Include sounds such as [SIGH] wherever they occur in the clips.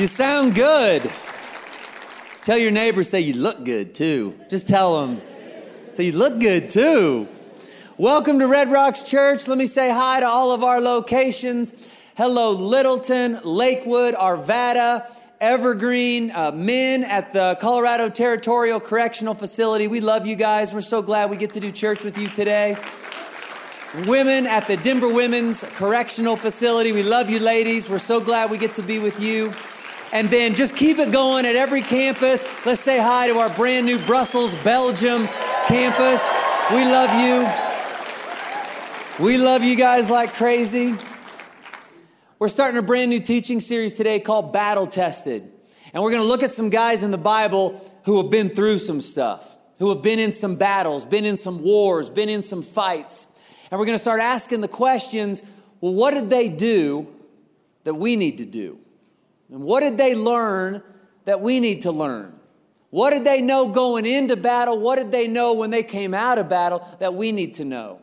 You sound good. Tell your neighbor, say you look good too. Just tell them, say you look good too. Welcome to Red Rocks Church. Let me say hi to all of our locations. Hello, Littleton, Lakewood, Arvada, Evergreen, uh, men at the Colorado Territorial Correctional Facility. We love you guys. We're so glad we get to do church with you today. Women at the Denver Women's Correctional Facility. We love you, ladies. We're so glad we get to be with you. And then just keep it going at every campus. Let's say hi to our brand new Brussels, Belgium campus. We love you. We love you guys like crazy. We're starting a brand new teaching series today called Battle Tested. And we're going to look at some guys in the Bible who have been through some stuff, who have been in some battles, been in some wars, been in some fights. And we're going to start asking the questions well, what did they do that we need to do? And what did they learn that we need to learn? What did they know going into battle? What did they know when they came out of battle that we need to know?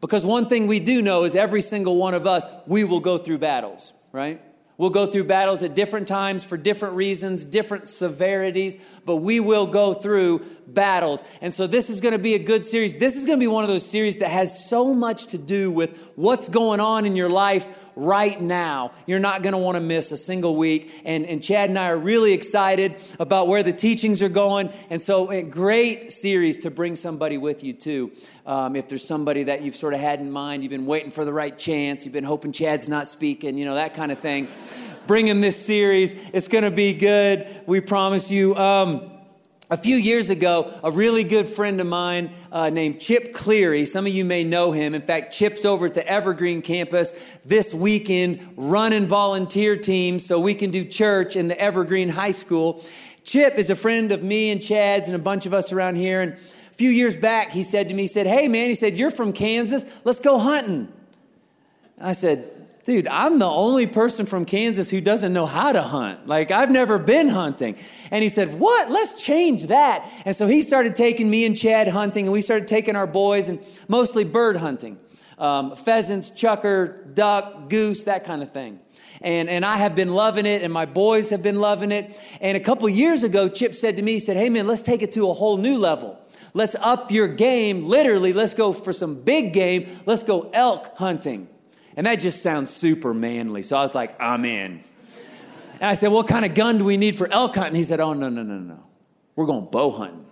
Because one thing we do know is every single one of us, we will go through battles, right? We'll go through battles at different times for different reasons, different severities, but we will go through battles. And so this is going to be a good series. This is going to be one of those series that has so much to do with what's going on in your life right now. You're not going to want to miss a single week. And, and Chad and I are really excited about where the teachings are going. And so, a great series to bring somebody with you, too. Um, if there's somebody that you've sort of had in mind, you've been waiting for the right chance, you've been hoping Chad's not speaking, you know, that kind of thing. Bring him this series. It's going to be good. We promise you. Um, a few years ago, a really good friend of mine uh, named Chip Cleary, some of you may know him. In fact, Chip's over at the Evergreen campus this weekend running volunteer teams so we can do church in the Evergreen High School. Chip is a friend of me and Chad's and a bunch of us around here. And a few years back, he said to me, he said, Hey, man, he said, You're from Kansas. Let's go hunting. I said, dude, I'm the only person from Kansas who doesn't know how to hunt. Like, I've never been hunting. And he said, What? Let's change that. And so he started taking me and Chad hunting, and we started taking our boys and mostly bird hunting um, pheasants, chukar, duck, goose, that kind of thing. And, and I have been loving it, and my boys have been loving it. And a couple years ago, Chip said to me, he said, Hey, man, let's take it to a whole new level. Let's up your game. Literally, let's go for some big game. Let's go elk hunting. And that just sounds super manly. So I was like, I'm in. And I said, What kind of gun do we need for elk hunting? He said, Oh, no, no, no, no. We're going bow hunting.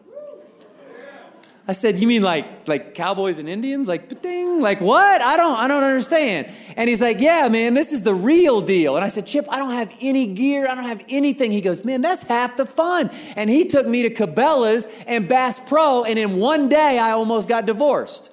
I said, "You mean like like cowboys and Indians? Like ding? Like what? I don't I don't understand." And he's like, "Yeah, man, this is the real deal." And I said, "Chip, I don't have any gear. I don't have anything." He goes, "Man, that's half the fun." And he took me to Cabela's and Bass Pro, and in one day I almost got divorced.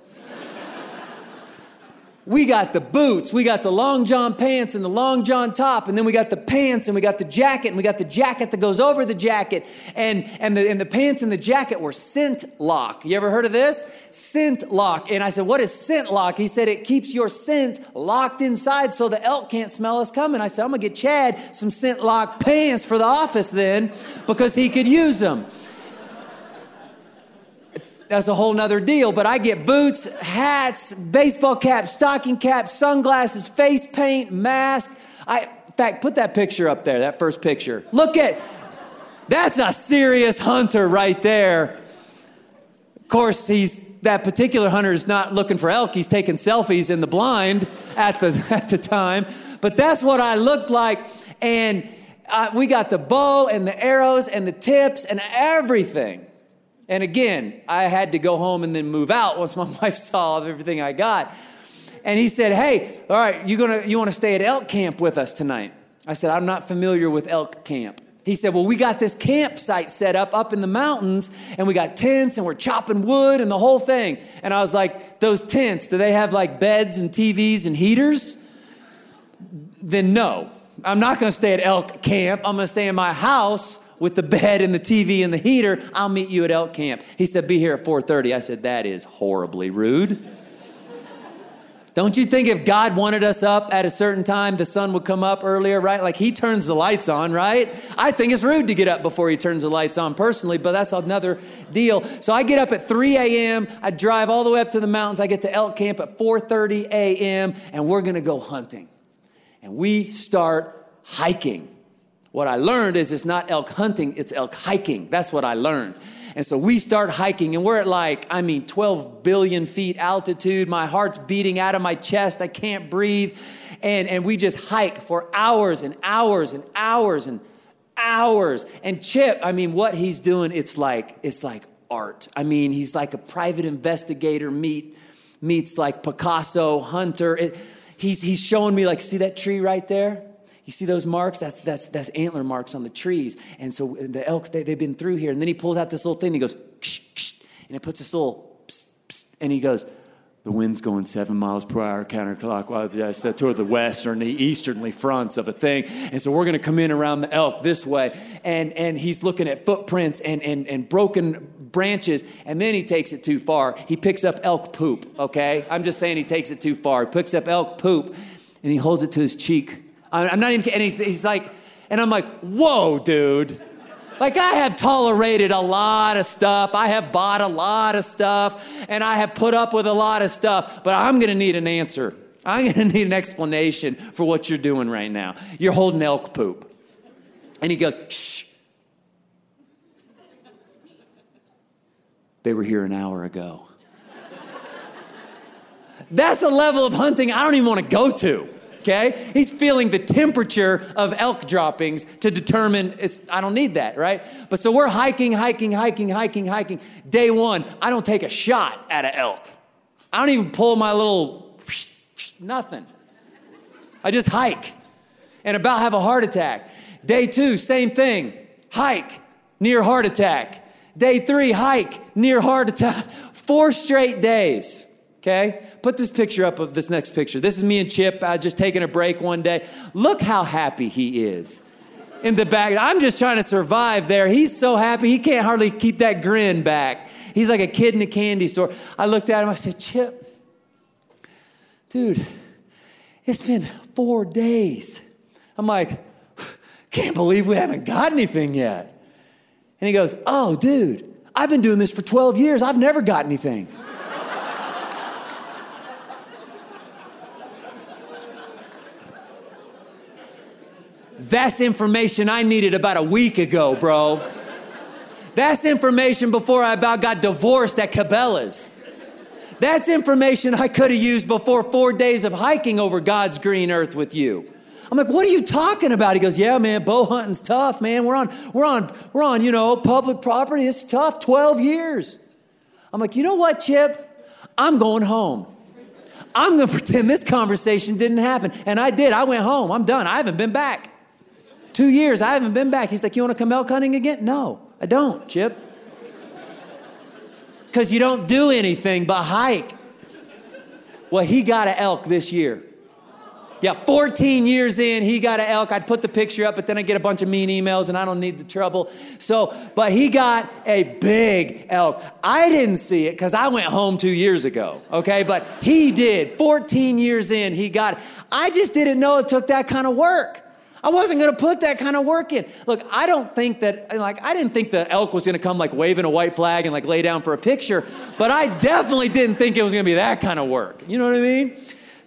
We got the boots, we got the long john pants and the long john top, and then we got the pants and we got the jacket, and we got the jacket that goes over the jacket, and, and, the, and the pants and the jacket were scent lock. You ever heard of this? Scent lock. And I said, What is scent lock? He said, It keeps your scent locked inside so the elk can't smell us coming. I said, I'm gonna get Chad some scent lock pants for the office then because he could use them that's a whole nother deal. But I get boots, hats, baseball caps, stocking caps, sunglasses, face paint, mask. I, in fact, put that picture up there, that first picture. Look at, that's a serious hunter right there. Of course, he's that particular hunter is not looking for elk. He's taking selfies in the blind at the [LAUGHS] at the time. But that's what I looked like, and uh, we got the bow and the arrows and the tips and everything. And again, I had to go home and then move out once my [LAUGHS] wife saw everything I got. And he said, Hey, all right, you gonna you wanna stay at elk camp with us tonight? I said, I'm not familiar with elk camp. He said, Well, we got this campsite set up up in the mountains, and we got tents, and we're chopping wood and the whole thing. And I was like, Those tents, do they have like beds and TVs and heaters? Then no. I'm not gonna stay at elk camp. I'm gonna stay in my house with the bed and the TV and the heater. I'll meet you at elk camp. He said, Be here at 4:30. I said, That is horribly rude. Don't you think if God wanted us up at a certain time, the sun would come up earlier, right? Like he turns the lights on, right? I think it's rude to get up before he turns the lights on personally, but that's another deal. So I get up at 3 a.m. I drive all the way up to the mountains. I get to elk camp at 4:30 a.m. and we're gonna go hunting. and we start hiking. What I learned is it's not elk hunting, it's elk hiking. That's what I learned. And so we start hiking, and we're at like, I mean, 12 billion feet altitude. My heart's beating out of my chest. I can't breathe. And, and we just hike for hours and hours and hours and hours. And Chip, I mean, what he's doing, it's like, it's like art. I mean, he's like a private investigator meet, meets like Picasso, Hunter. It, he's, he's showing me like, see that tree right there? You see those marks? That's, that's, that's antler marks on the trees. And so the elk, they, they've been through here. And then he pulls out this little thing and he goes, ksh, ksh, and it puts this little, psst, psst, and he goes, the wind's going seven miles per hour counterclockwise uh, toward the west or the easternly fronts of a thing. And so we're going to come in around the elk this way. And, and he's looking at footprints and, and, and broken branches. And then he takes it too far. He picks up elk poop, okay? I'm just saying he takes it too far. He picks up elk poop and he holds it to his cheek I'm not even, and he's, he's like, and I'm like, whoa, dude. Like, I have tolerated a lot of stuff. I have bought a lot of stuff, and I have put up with a lot of stuff, but I'm gonna need an answer. I'm gonna need an explanation for what you're doing right now. You're holding elk poop. And he goes, shh. They were here an hour ago. That's a level of hunting I don't even wanna go to okay? He's feeling the temperature of elk droppings to determine I don't need that, right? But so we're hiking, hiking, hiking, hiking, hiking. Day one, I don't take a shot at an elk. I don't even pull my little [SNIFFS] nothing. I just hike and about have a heart attack. Day two, same thing. Hike, near heart attack. Day three, hike, near heart attack. [LAUGHS] Four straight days okay? Put this picture up of this next picture. This is me and Chip uh, just taking a break one day. Look how happy he is in the back. I'm just trying to survive there. He's so happy, he can't hardly keep that grin back. He's like a kid in a candy store. I looked at him, I said, Chip, dude, it's been four days. I'm like, can't believe we haven't got anything yet. And he goes, Oh, dude, I've been doing this for 12 years. I've never got anything. That's information I needed about a week ago, bro. That's information before I about got divorced at Cabela's. That's information I could have used before four days of hiking over God's green earth with you. I'm like, what are you talking about? He goes, yeah, man, bow hunting's tough, man. We're on, we're on, we're on, you know, public property. It's tough. 12 years. I'm like, you know what, Chip? I'm going home. I'm going to pretend this conversation didn't happen. And I did. I went home. I'm done. I haven't been back. Two years, I haven't been back. He's like, You want to come elk hunting again? No, I don't, Chip. Because you don't do anything but hike. Well, he got an elk this year. Yeah, 14 years in, he got an elk. I'd put the picture up, but then I get a bunch of mean emails and I don't need the trouble. So, but he got a big elk. I didn't see it because I went home two years ago, okay? But he did. 14 years in, he got it. I just didn't know it took that kind of work. I wasn't going to put that kind of work in. Look, I don't think that, like, I didn't think the elk was going to come like waving a white flag and like lay down for a picture, but I definitely didn't think it was going to be that kind of work. You know what I mean?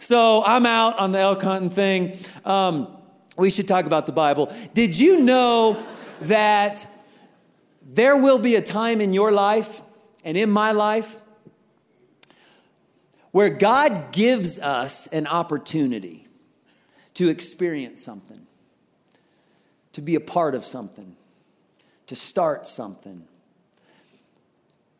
So I'm out on the elk hunting thing. Um, we should talk about the Bible. Did you know that there will be a time in your life and in my life where God gives us an opportunity to experience something? To be a part of something, to start something,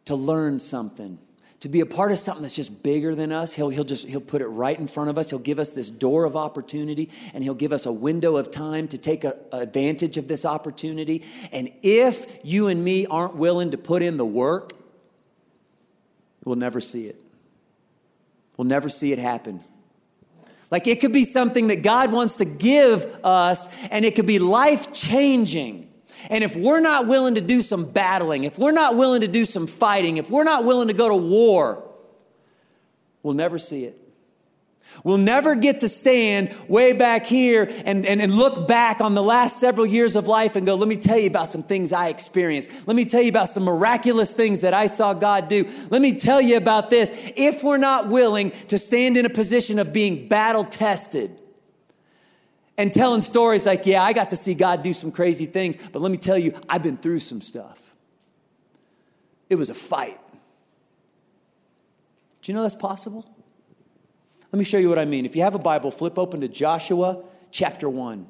to learn something, to be a part of something that's just bigger than us. He'll, he'll just he'll put it right in front of us. He'll give us this door of opportunity and he'll give us a window of time to take a, advantage of this opportunity. And if you and me aren't willing to put in the work, we'll never see it. We'll never see it happen. Like it could be something that God wants to give us, and it could be life changing. And if we're not willing to do some battling, if we're not willing to do some fighting, if we're not willing to go to war, we'll never see it. We'll never get to stand way back here and, and, and look back on the last several years of life and go, let me tell you about some things I experienced. Let me tell you about some miraculous things that I saw God do. Let me tell you about this. If we're not willing to stand in a position of being battle tested, and telling stories like, yeah, I got to see God do some crazy things, but let me tell you, I've been through some stuff. It was a fight. Do you know that's possible? Let me show you what I mean. If you have a Bible, flip open to Joshua chapter 1.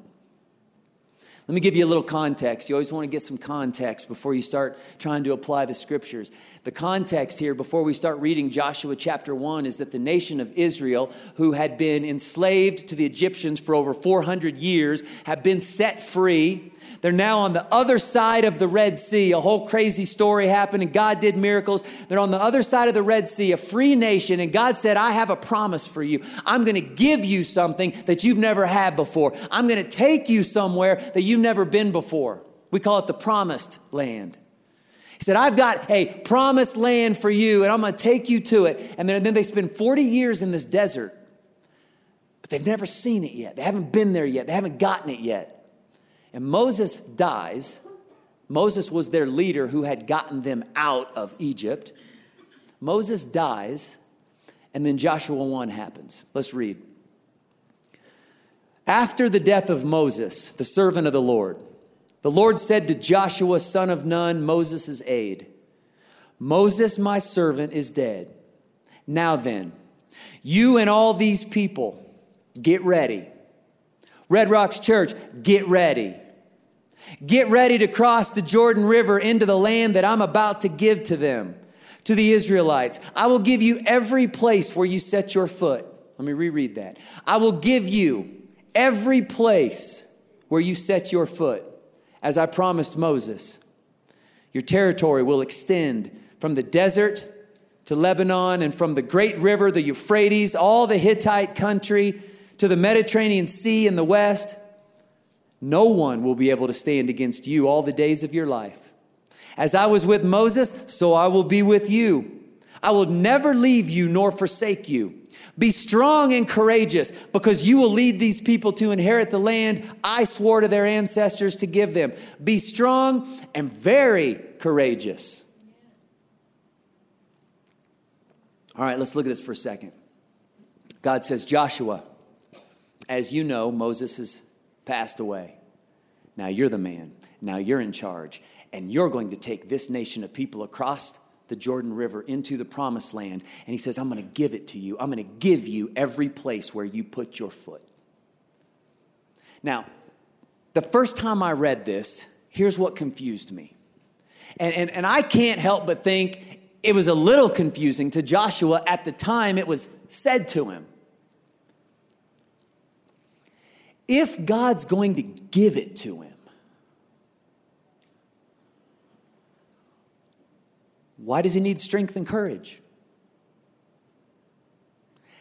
Let me give you a little context. You always want to get some context before you start trying to apply the scriptures. The context here, before we start reading Joshua chapter 1, is that the nation of Israel, who had been enslaved to the Egyptians for over 400 years, have been set free they're now on the other side of the Red Sea. A whole crazy story happened, and God did miracles. They're on the other side of the Red Sea, a free nation, and God said, I have a promise for you. I'm going to give you something that you've never had before. I'm going to take you somewhere that you've never been before. We call it the promised land. He said, I've got a promised land for you, and I'm going to take you to it. And then, then they spend 40 years in this desert, but they've never seen it yet. They haven't been there yet. They haven't gotten it yet. And Moses dies. Moses was their leader who had gotten them out of Egypt. Moses dies, and then Joshua 1 happens. Let's read. After the death of Moses, the servant of the Lord, the Lord said to Joshua, son of Nun, Moses' aide, Moses, my servant, is dead. Now then, you and all these people, get ready. Red Rocks Church, get ready. Get ready to cross the Jordan River into the land that I'm about to give to them, to the Israelites. I will give you every place where you set your foot. Let me reread that. I will give you every place where you set your foot, as I promised Moses. Your territory will extend from the desert to Lebanon and from the great river, the Euphrates, all the Hittite country to the Mediterranean Sea in the west no one will be able to stand against you all the days of your life. As I was with Moses, so I will be with you. I will never leave you nor forsake you. Be strong and courageous because you will lead these people to inherit the land I swore to their ancestors to give them. Be strong and very courageous. All right, let's look at this for a second. God says, Joshua, as you know, Moses is passed away. Now you're the man. Now you're in charge. And you're going to take this nation of people across the Jordan River into the promised land. And he says, I'm going to give it to you. I'm going to give you every place where you put your foot. Now, the first time I read this, here's what confused me. And, and, and I can't help but think it was a little confusing to Joshua at the time it was said to him. If God's going to give it to him, why does he need strength and courage?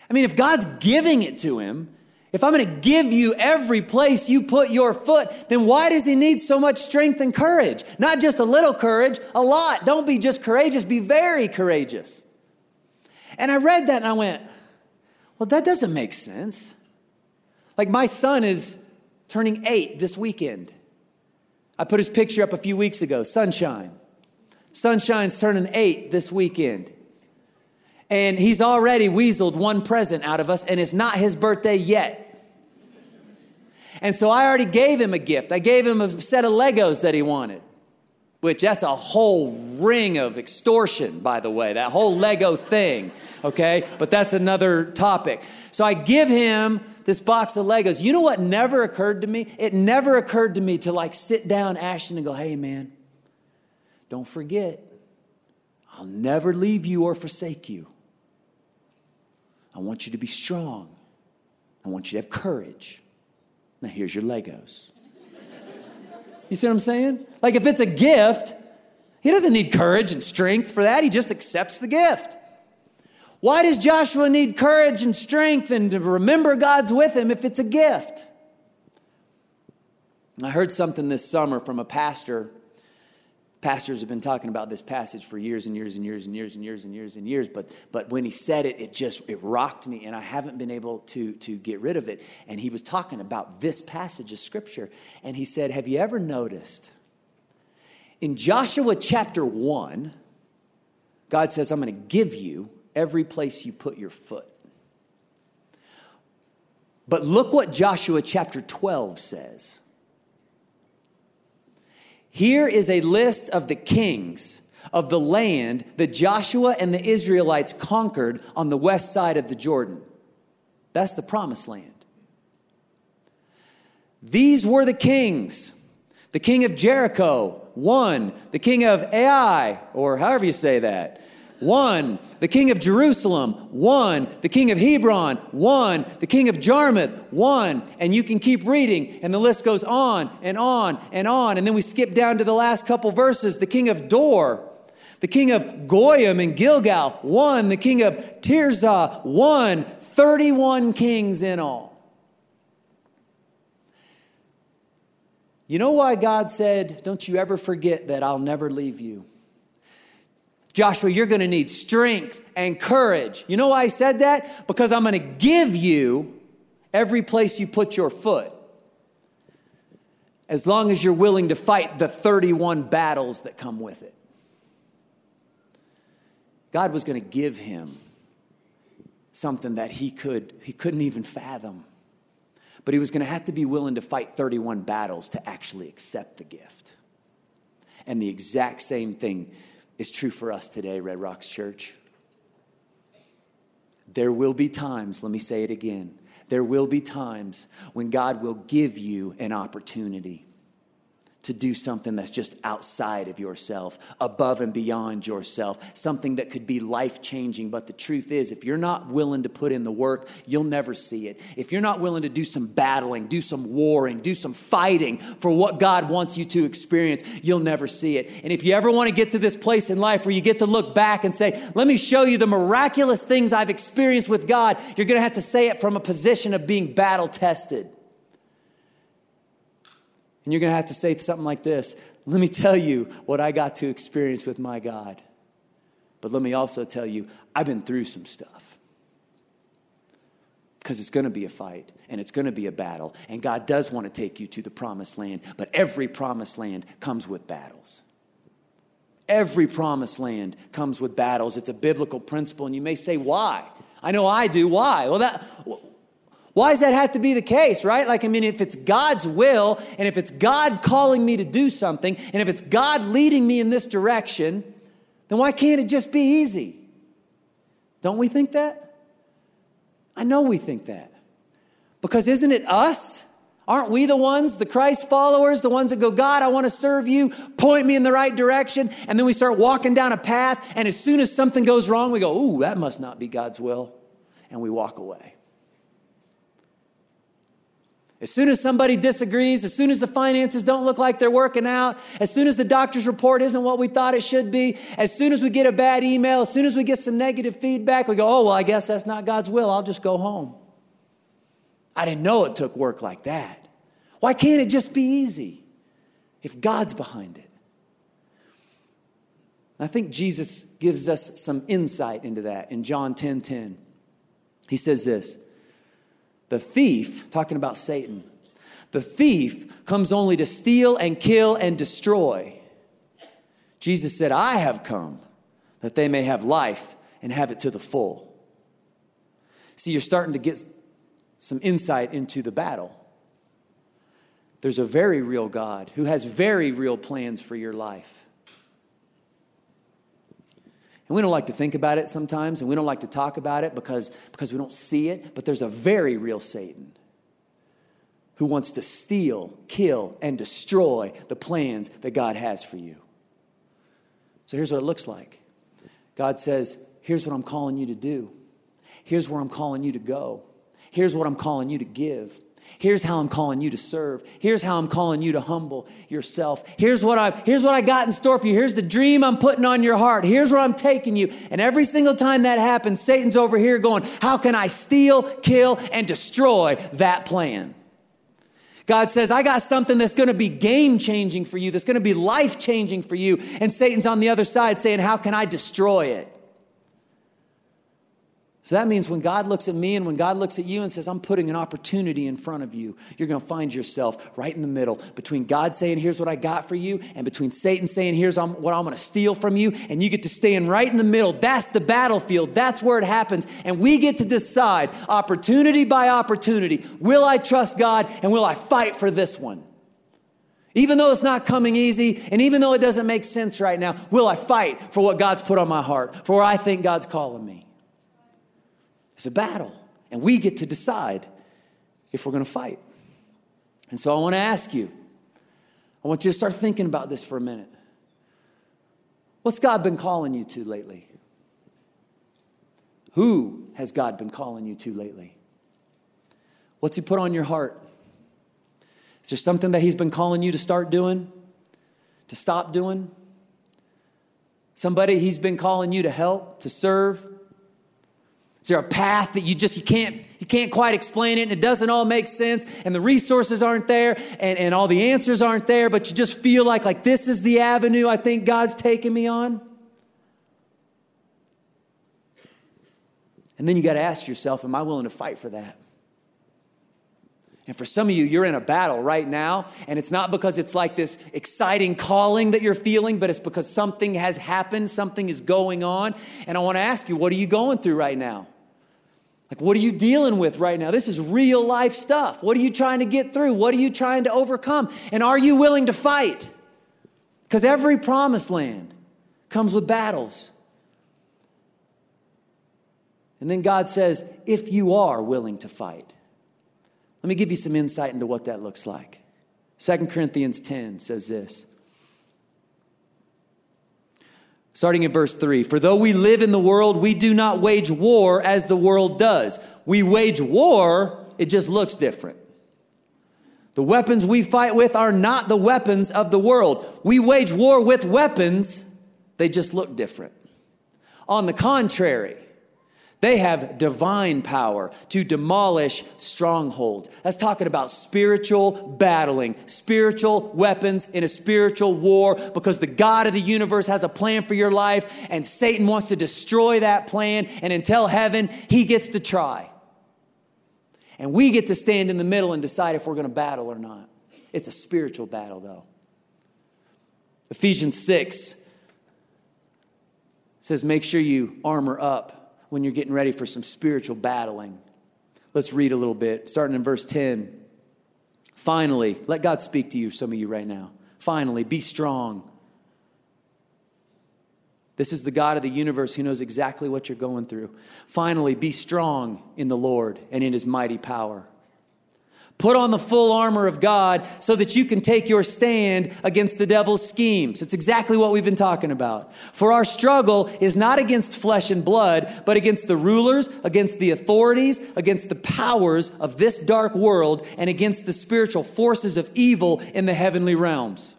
I mean, if God's giving it to him, if I'm going to give you every place you put your foot, then why does he need so much strength and courage? Not just a little courage, a lot. Don't be just courageous, be very courageous. And I read that and I went, well, that doesn't make sense. Like my son is turning eight this weekend. I put his picture up a few weeks ago, Sunshine. Sunshine's turning eight this weekend. And he's already weaseled one present out of us, and it's not his birthday yet. And so I already gave him a gift. I gave him a set of Legos that he wanted, which that's a whole ring of extortion, by the way, that whole Lego thing, okay? But that's another topic. So I give him this box of Legos. You know what never occurred to me? It never occurred to me to like sit down Ashton and go, hey man, don't forget, I'll never leave you or forsake you. I want you to be strong. I want you to have courage. Now here's your Legos. [LAUGHS] You see what I'm saying? Like if it's a gift, he doesn't need courage and strength for that. He just accepts the gift. Why does Joshua need courage and strength and to remember God's with him if it's a gift? I heard something this summer from a pastor. Pastors have been talking about this passage for years and years and years and years and years and years and years, but but when he said it, it just it rocked me, and I haven't been able to to get rid of it. And he was talking about this passage of scripture, and he said, "Have you ever noticed in Joshua chapter one, God says, I'm going to give you every place you put your foot. But look what Joshua chapter 12 says. Here is a list of the kings of the land that Joshua and the Israelites conquered on the west side of the Jordan. That's the promised land. These were the kings the king of Jericho, one. The king of Ai, or however you say that, one. The king of Jerusalem, one. The king of Hebron, one. The king of Jarmuth, one. And you can keep reading, and the list goes on and on and on. And then we skip down to the last couple verses. The king of Dor, the king of Goyim and Gilgal, one. The king of Tirzah, one. 31 kings in all. You know why God said, Don't you ever forget that I'll never leave you? Joshua, you're going to need strength and courage. You know why I said that? Because I'm going to give you every place you put your foot. As long as you're willing to fight the 31 battles that come with it. God was going to give him something that he could he couldn't even fathom but he was going to have to be willing to fight 31 battles to actually accept the gift. And the exact same thing is true for us today, Red Rocks Church. There will be times, let me say it again, there will be times when God will give you an opportunity to do something that's just outside of yourself, above and beyond yourself, something that could be life changing. But the truth is, if you're not willing to put in the work, you'll never see it. If you're not willing to do some battling, do some warring, do some fighting for what God wants you to experience, you'll never see it. And if you ever want to get to this place in life where you get to look back and say, Let me show you the miraculous things I've experienced with God, you're going to have to say it from a position of being battle tested. And you're going to have to say something like this Let me tell you what I got to experience with my God. But let me also tell you, I've been through some stuff. Because it's going to be a fight and it's going to be a battle. And God does want to take you to the promised land, but every promised land comes with battles. Every promised land comes with battles. It's a biblical principle, and you may say, why? I know I do. Why? Well, that why does that have to be the case, right? Like, I mean, if it's God's will, and if it's God calling me to do something, and if it's God leading me in this direction, then why can't it just be easy? Don't we think that? I know we think that. Because isn't it us? Aren't we the ones, the Christ followers, the ones that go, God, I want to serve you, point me in the right direction? And then we start walking down a path, and as soon as something goes wrong, we go, Ooh, that must not be God's will. And we walk away. As soon as somebody disagrees, as soon as the finances don't look like they're working out, as soon as the doctor's report isn't what we thought it should be, as soon as we get a bad email, as soon as we get some negative feedback, we go, oh, well, I guess that's not God's will. I'll just go home. I didn't know it took work like that. Why can't it just be easy if God's behind it? I think Jesus gives us some insight into that in John 10 10. He says this the thief, talking about Satan, the thief comes only to steal and kill and destroy. Jesus said, I have come that they may have life and have it to the full. See, you're starting to get some insight into the battle. There's a very real God who has very real plans for your life. And we don't like to think about it sometimes, and we don't like to talk about it because, because we don't see it, but there's a very real Satan who wants to steal, kill, and destroy the plans that God has for you. So here's what it looks like God says, Here's what I'm calling you to do, here's where I'm calling you to go, here's what I'm calling you to give. Here's how I'm calling you to serve. Here's how I'm calling you to humble yourself. Here's what I here's what I got in store for you. Here's the dream I'm putting on your heart. Here's where I'm taking you. And every single time that happens, Satan's over here going, "How can I steal, kill and destroy that plan?" God says, I got something that's going to be game changing for you, that's going to be life changing for you. And Satan's on the other side saying, How can I destroy it? So that means when God looks at me and when God looks at you and says, I'm putting an opportunity in front of you, you're going to find yourself right in the middle between God saying, Here's what I got for you, and between Satan saying, Here's what I'm going to steal from you. And you get to stand right in the middle. That's the battlefield. That's where it happens. And we get to decide, opportunity by opportunity, will I trust God and will I fight for this one? Even though it's not coming easy, and even though it doesn't make sense right now, will I fight for what God's put on my heart, for where I think God's calling me? It's a battle, and we get to decide if we're going to fight. And so I want to ask you, I want you to start thinking about this for a minute. What's God been calling you to lately? Who has God been calling you to lately? What's He put on your heart? Is there something that He's been calling you to start doing, to stop doing? Somebody He's been calling you to help, to serve, is there a path that you just you can't you can't quite explain it and it doesn't all make sense and the resources aren't there and, and all the answers aren't there, but you just feel like like this is the avenue I think God's taking me on? And then you got to ask yourself, am I willing to fight for that? And for some of you, you're in a battle right now, and it's not because it's like this exciting calling that you're feeling, but it's because something has happened, something is going on. And I want to ask you, what are you going through right now? Like, what are you dealing with right now? This is real life stuff. What are you trying to get through? What are you trying to overcome? And are you willing to fight? Because every promised land comes with battles. And then God says, if you are willing to fight, let me give you some insight into what that looks like. 2 Corinthians 10 says this Starting at verse 3 For though we live in the world, we do not wage war as the world does. We wage war, it just looks different. The weapons we fight with are not the weapons of the world. We wage war with weapons, they just look different. On the contrary, they have divine power to demolish strongholds. That's talking about spiritual battling, spiritual weapons in a spiritual war because the God of the universe has a plan for your life and Satan wants to destroy that plan. And until heaven, he gets to try. And we get to stand in the middle and decide if we're going to battle or not. It's a spiritual battle, though. Ephesians 6 says, Make sure you armor up when you're getting ready for some spiritual battling. Let's read a little bit, starting in verse 10. Finally, let God speak to you, some of you right now. Finally, be strong. This is the God of the universe who knows exactly what you're going through. Finally, be strong in the Lord and in his mighty power. Put on the full armor of God so that you can take your stand against the devil's schemes. It's exactly what we've been talking about. For our struggle is not against flesh and blood, but against the rulers, against the authorities, against the powers of this dark world, and against the spiritual forces of evil in the heavenly realms.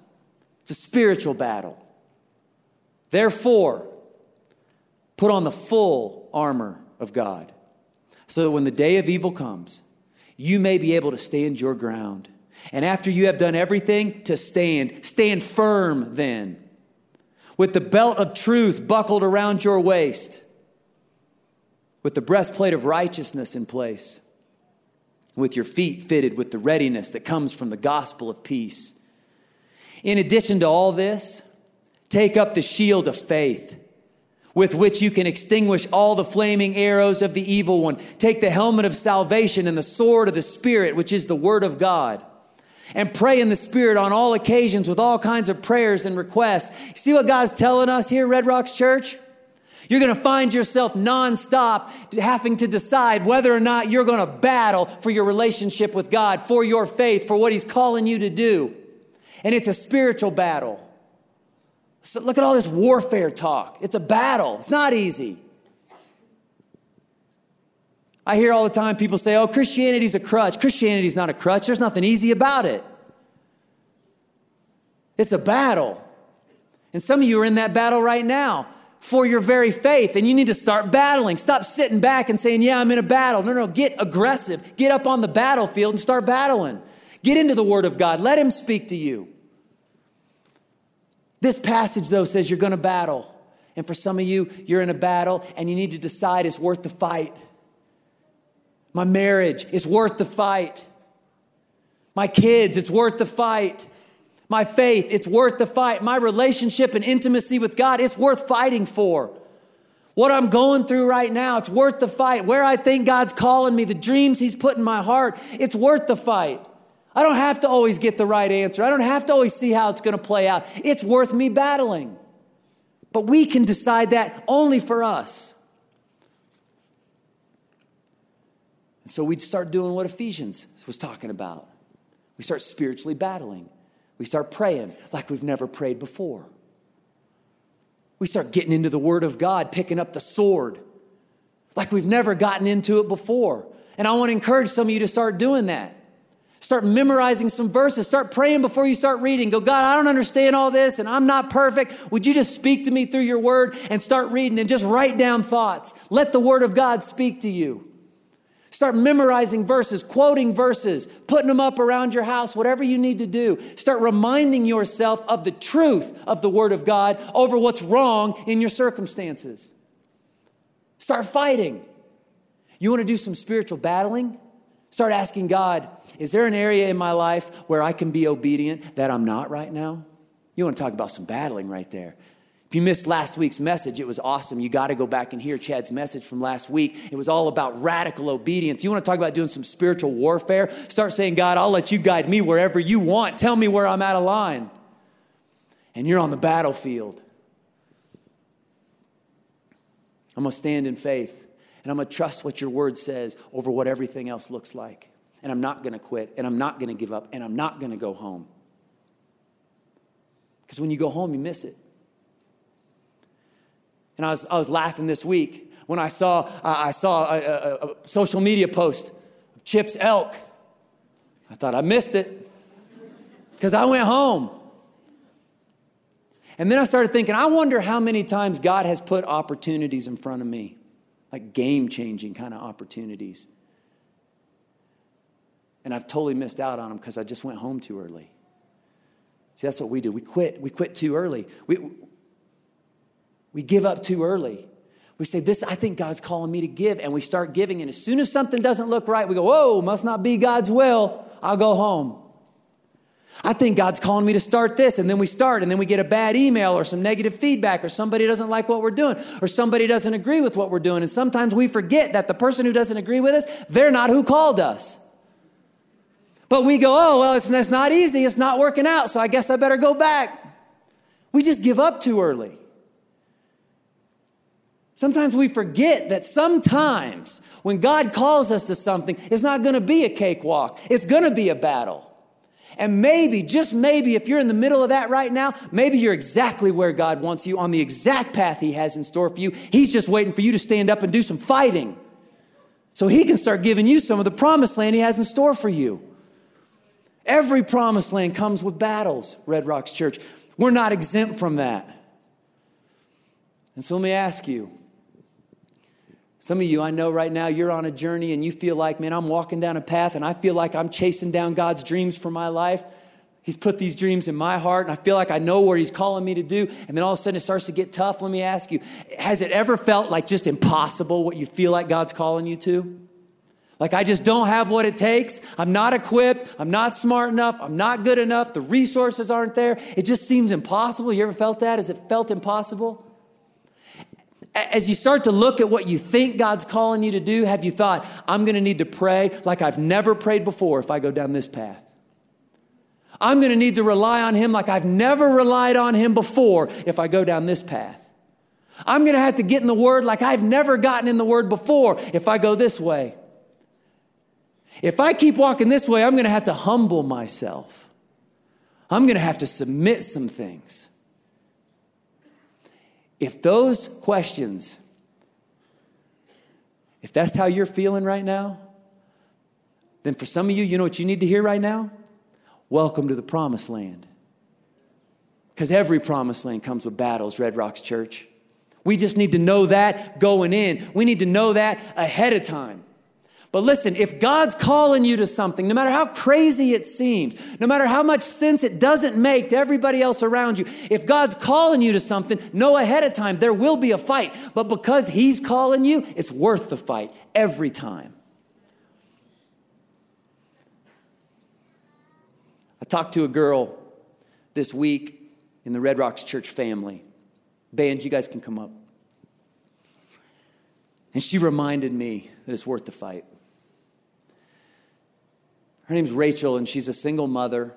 It's a spiritual battle. Therefore, put on the full armor of God so that when the day of evil comes, you may be able to stand your ground. And after you have done everything to stand, stand firm then, with the belt of truth buckled around your waist, with the breastplate of righteousness in place, with your feet fitted with the readiness that comes from the gospel of peace. In addition to all this, take up the shield of faith with which you can extinguish all the flaming arrows of the evil one. Take the helmet of salvation and the sword of the Spirit, which is the Word of God. And pray in the Spirit on all occasions with all kinds of prayers and requests. See what God's telling us here, Red Rocks Church? You're going to find yourself nonstop having to decide whether or not you're going to battle for your relationship with God, for your faith, for what He's calling you to do. And it's a spiritual battle. So look at all this warfare talk. It's a battle, it's not easy. I hear all the time people say, oh, Christianity's a crutch. Christianity's not a crutch, there's nothing easy about it. It's a battle. And some of you are in that battle right now for your very faith, and you need to start battling. Stop sitting back and saying, Yeah, I'm in a battle. No, no, get aggressive. Get up on the battlefield and start battling. Get into the Word of God. Let Him speak to you. This passage, though, says you're going to battle. And for some of you, you're in a battle and you need to decide it's worth the fight. My marriage is worth the fight. My kids, it's worth the fight. My faith, it's worth the fight. My relationship and intimacy with God, it's worth fighting for. What I'm going through right now, it's worth the fight. Where I think God's calling me, the dreams He's put in my heart, it's worth the fight. I don't have to always get the right answer. I don't have to always see how it's going to play out. It's worth me battling. But we can decide that only for us. And so we'd start doing what Ephesians was talking about. We start spiritually battling. We start praying like we've never prayed before. We start getting into the Word of God, picking up the sword like we've never gotten into it before. And I want to encourage some of you to start doing that. Start memorizing some verses. Start praying before you start reading. Go, God, I don't understand all this and I'm not perfect. Would you just speak to me through your word and start reading and just write down thoughts? Let the word of God speak to you. Start memorizing verses, quoting verses, putting them up around your house, whatever you need to do. Start reminding yourself of the truth of the Word of God over what's wrong in your circumstances. Start fighting. You want to do some spiritual battling? Start asking God, is there an area in my life where I can be obedient that I'm not right now? You want to talk about some battling right there. If you missed last week's message, it was awesome. You got to go back and hear Chad's message from last week. It was all about radical obedience. You want to talk about doing some spiritual warfare? Start saying, God, I'll let you guide me wherever you want. Tell me where I'm out of line. And you're on the battlefield. I'm going to stand in faith and I'm going to trust what your word says over what everything else looks like. And I'm not going to quit and I'm not going to give up and I'm not going to go home. Because when you go home, you miss it. And I was, I was laughing this week when I saw, I saw a, a, a social media post of Chip's elk. I thought I missed it because I went home. And then I started thinking, I wonder how many times God has put opportunities in front of me, like game changing kind of opportunities. And I've totally missed out on them because I just went home too early. See, that's what we do. We quit. We quit too early. We, we give up too early. We say, This, I think God's calling me to give. And we start giving. And as soon as something doesn't look right, we go, Whoa, must not be God's will. I'll go home. I think God's calling me to start this. And then we start, and then we get a bad email or some negative feedback, or somebody doesn't like what we're doing, or somebody doesn't agree with what we're doing. And sometimes we forget that the person who doesn't agree with us, they're not who called us. But we go, oh, well, it's, it's not easy. It's not working out. So I guess I better go back. We just give up too early. Sometimes we forget that sometimes when God calls us to something, it's not going to be a cakewalk, it's going to be a battle. And maybe, just maybe, if you're in the middle of that right now, maybe you're exactly where God wants you on the exact path He has in store for you. He's just waiting for you to stand up and do some fighting so He can start giving you some of the promised land He has in store for you. Every promised land comes with battles, Red Rocks Church. We're not exempt from that. And so let me ask you some of you, I know right now, you're on a journey and you feel like, man, I'm walking down a path and I feel like I'm chasing down God's dreams for my life. He's put these dreams in my heart and I feel like I know where He's calling me to do. And then all of a sudden it starts to get tough. Let me ask you, has it ever felt like just impossible what you feel like God's calling you to? Like, I just don't have what it takes. I'm not equipped. I'm not smart enough. I'm not good enough. The resources aren't there. It just seems impossible. You ever felt that? Has it felt impossible? As you start to look at what you think God's calling you to do, have you thought, I'm going to need to pray like I've never prayed before if I go down this path? I'm going to need to rely on Him like I've never relied on Him before if I go down this path. I'm going to have to get in the Word like I've never gotten in the Word before if I go this way. If I keep walking this way, I'm going to have to humble myself. I'm going to have to submit some things. If those questions, if that's how you're feeling right now, then for some of you, you know what you need to hear right now? Welcome to the promised land. Because every promised land comes with battles, Red Rocks Church. We just need to know that going in. We need to know that ahead of time. But listen, if God's calling you to something, no matter how crazy it seems, no matter how much sense it doesn't make to everybody else around you, if God's calling you to something, know ahead of time there will be a fight. But because He's calling you, it's worth the fight every time. I talked to a girl this week in the Red Rocks Church family. Band, you guys can come up. And she reminded me that it's worth the fight. Her name's Rachel, and she's a single mother.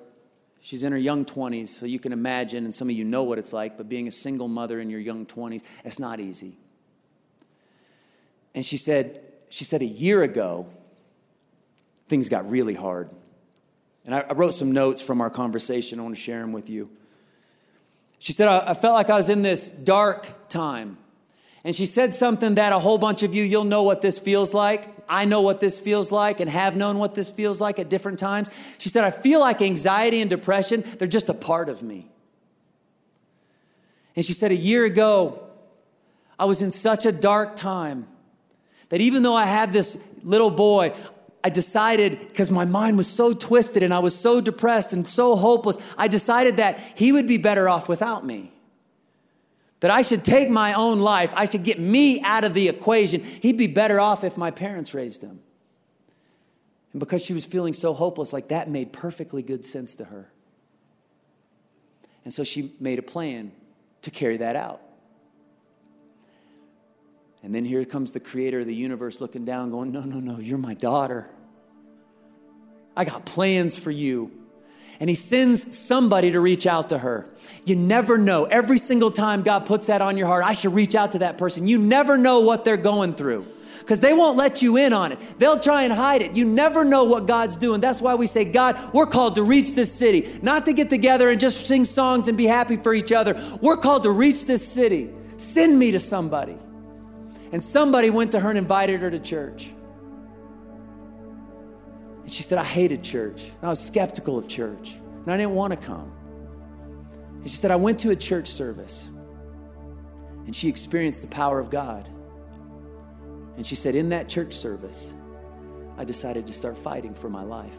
She's in her young 20s, so you can imagine, and some of you know what it's like, but being a single mother in your young 20s, it's not easy. And she said, she said a year ago, things got really hard. And I, I wrote some notes from our conversation. I want to share them with you. She said, I, I felt like I was in this dark time. And she said something that a whole bunch of you, you'll know what this feels like. I know what this feels like and have known what this feels like at different times. She said, I feel like anxiety and depression, they're just a part of me. And she said, a year ago, I was in such a dark time that even though I had this little boy, I decided, because my mind was so twisted and I was so depressed and so hopeless, I decided that he would be better off without me that I should take my own life, I should get me out of the equation. He'd be better off if my parents raised him. And because she was feeling so hopeless, like that made perfectly good sense to her. And so she made a plan to carry that out. And then here comes the creator of the universe looking down, going, No, no, no, you're my daughter. I got plans for you and he sends somebody to reach out to her. You never know. Every single time God puts that on your heart, I should reach out to that person. You never know what they're going through because they won't let you in on it. They'll try and hide it. You never know what God's doing. That's why we say, God, we're called to reach this city, not to get together and just sing songs and be happy for each other. We're called to reach this city. Send me to somebody. And somebody went to her and invited her to church. And she said, I hated church. And I was skeptical of church. And I didn't want to come. And she said, I went to a church service. And she experienced the power of God. And she said, In that church service, I decided to start fighting for my life.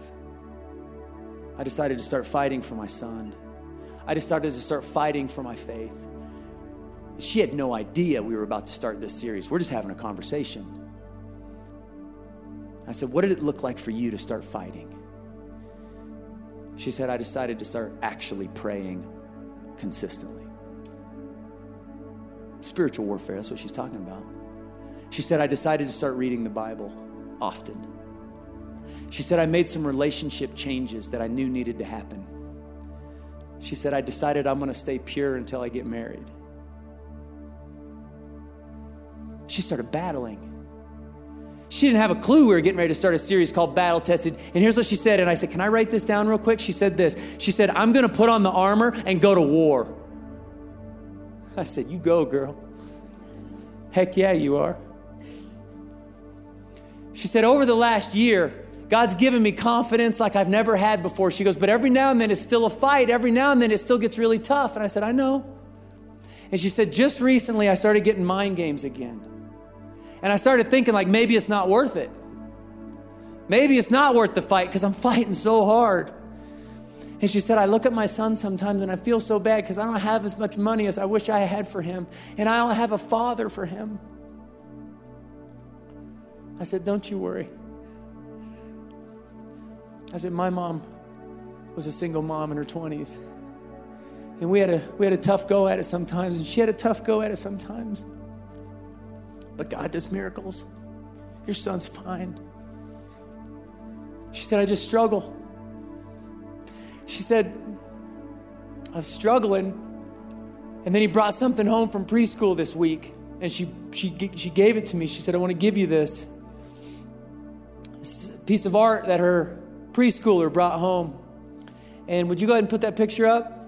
I decided to start fighting for my son. I decided to start fighting for my faith. She had no idea we were about to start this series. We're just having a conversation. I said, What did it look like for you to start fighting? She said, I decided to start actually praying consistently. Spiritual warfare, that's what she's talking about. She said, I decided to start reading the Bible often. She said, I made some relationship changes that I knew needed to happen. She said, I decided I'm going to stay pure until I get married. She started battling. She didn't have a clue we were getting ready to start a series called Battle Tested. And here's what she said. And I said, Can I write this down real quick? She said this. She said, I'm going to put on the armor and go to war. I said, You go, girl. Heck yeah, you are. She said, Over the last year, God's given me confidence like I've never had before. She goes, But every now and then it's still a fight. Every now and then it still gets really tough. And I said, I know. And she said, Just recently I started getting mind games again. And I started thinking, like, maybe it's not worth it. Maybe it's not worth the fight because I'm [LAUGHS] fighting so hard. And she said, I look at my son sometimes and I feel so bad because I don't have as much money as I wish I had for him. And I don't have a father for him. I said, Don't you worry. I said, My mom was a single mom in her 20s. And we had a, we had a tough go at it sometimes, and she had a tough go at it sometimes but God does miracles. Your son's fine. She said, I just struggle. She said, I was struggling. And then he brought something home from preschool this week. And she, she, she gave it to me. She said, I want to give you this. this piece of art that her preschooler brought home. And would you go ahead and put that picture up?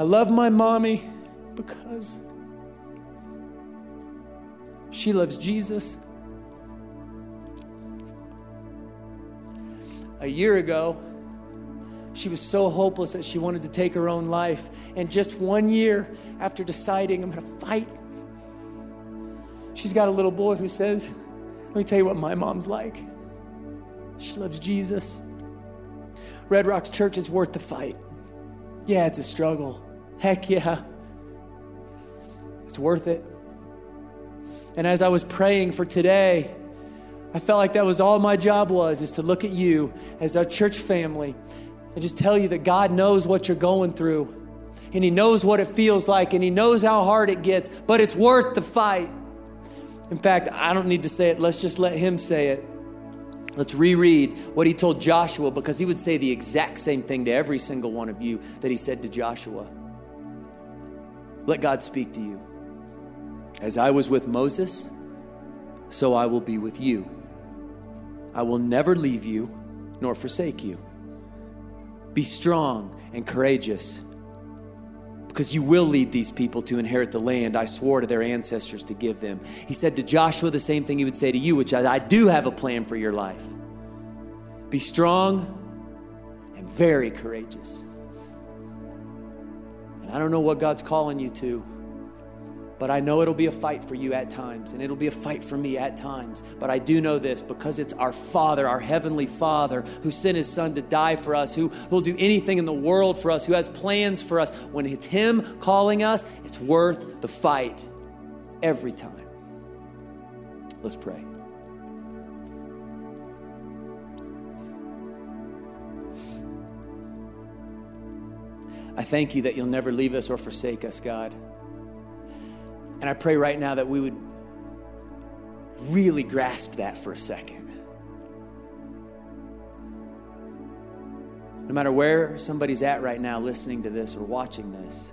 I love my mommy because she loves Jesus. A year ago, she was so hopeless that she wanted to take her own life. And just one year after deciding, I'm going to fight, she's got a little boy who says, Let me tell you what my mom's like. She loves Jesus. Red Rocks Church is worth the fight. Yeah, it's a struggle. Heck yeah. It's worth it. And as I was praying for today, I felt like that was all my job was is to look at you as our church family and just tell you that God knows what you're going through and he knows what it feels like and he knows how hard it gets, but it's worth the fight. In fact, I don't need to say it. Let's just let him say it. Let's reread what he told Joshua because he would say the exact same thing to every single one of you that he said to Joshua. Let God speak to you. As I was with Moses, so I will be with you. I will never leave you nor forsake you. Be strong and courageous because you will lead these people to inherit the land I swore to their ancestors to give them. He said to Joshua the same thing he would say to you, which I, I do have a plan for your life. Be strong and very courageous. And I don't know what God's calling you to. But I know it'll be a fight for you at times, and it'll be a fight for me at times. But I do know this because it's our Father, our Heavenly Father, who sent His Son to die for us, who will do anything in the world for us, who has plans for us. When it's Him calling us, it's worth the fight every time. Let's pray. I thank you that you'll never leave us or forsake us, God. And I pray right now that we would really grasp that for a second. No matter where somebody's at right now listening to this or watching this,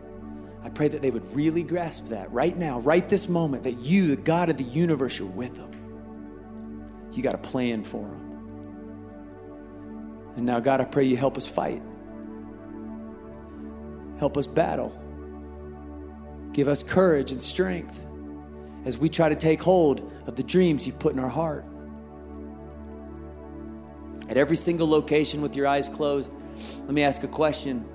I pray that they would really grasp that right now, right this moment, that you, the God of the universe, you're with them. You got a plan for them. And now, God, I pray you help us fight, help us battle. Give us courage and strength as we try to take hold of the dreams you've put in our heart. At every single location with your eyes closed, let me ask a question.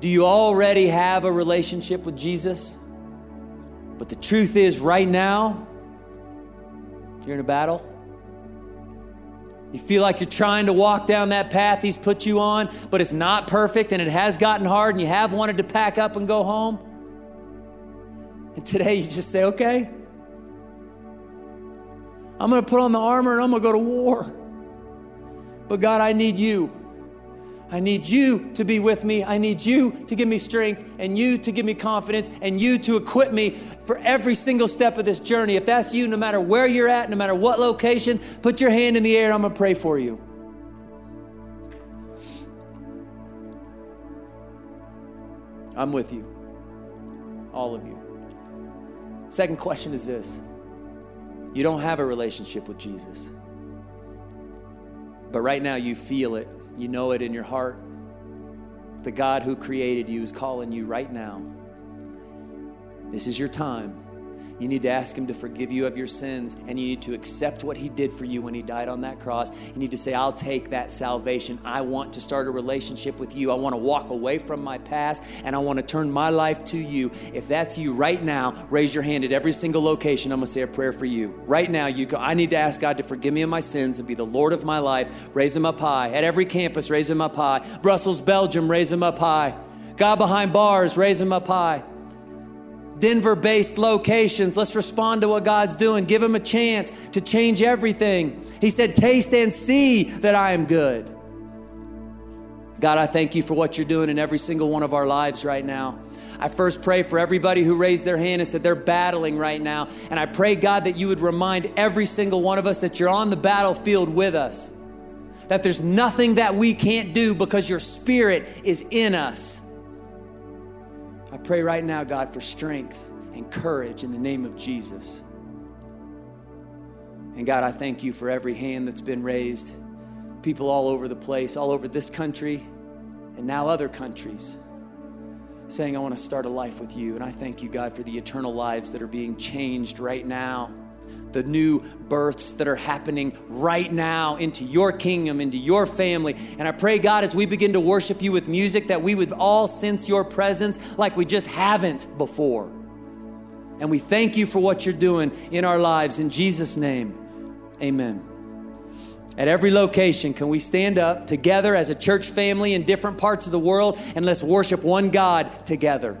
Do you already have a relationship with Jesus? But the truth is, right now, you're in a battle. You feel like you're trying to walk down that path He's put you on, but it's not perfect and it has gotten hard and you have wanted to pack up and go home. And today you just say, okay, I'm going to put on the armor and I'm going to go to war. But God, I need you. I need you to be with me. I need you to give me strength and you to give me confidence and you to equip me for every single step of this journey. If that's you, no matter where you're at, no matter what location, put your hand in the air. I'm going to pray for you. I'm with you, all of you. Second question is this you don't have a relationship with Jesus, but right now you feel it, you know it in your heart. The God who created you is calling you right now. This is your time. You need to ask Him to forgive you of your sins, and you need to accept what He did for you when He died on that cross. You need to say, I'll take that salvation. I want to start a relationship with you. I want to walk away from my past, and I want to turn my life to you. If that's you right now, raise your hand at every single location. I'm going to say a prayer for you. Right now, you go, I need to ask God to forgive me of my sins and be the Lord of my life. Raise Him up high. At every campus, raise Him up high. Brussels, Belgium, raise Him up high. God behind bars, raise Him up high. Denver based locations. Let's respond to what God's doing. Give Him a chance to change everything. He said, Taste and see that I am good. God, I thank you for what you're doing in every single one of our lives right now. I first pray for everybody who raised their hand and said they're battling right now. And I pray, God, that you would remind every single one of us that you're on the battlefield with us, that there's nothing that we can't do because your spirit is in us. Pray right now, God, for strength and courage in the name of Jesus. And God, I thank you for every hand that's been raised. People all over the place, all over this country, and now other countries, saying, I want to start a life with you. And I thank you, God, for the eternal lives that are being changed right now the new births that are happening right now into your kingdom, into your family. And I pray, God, as we begin to worship you with music, that we would all sense your presence like we just haven't before. And we thank you for what you're doing in our lives. In Jesus' name, Amen. At every location, can we stand up together as a church family in different parts of the world and let's worship one God together?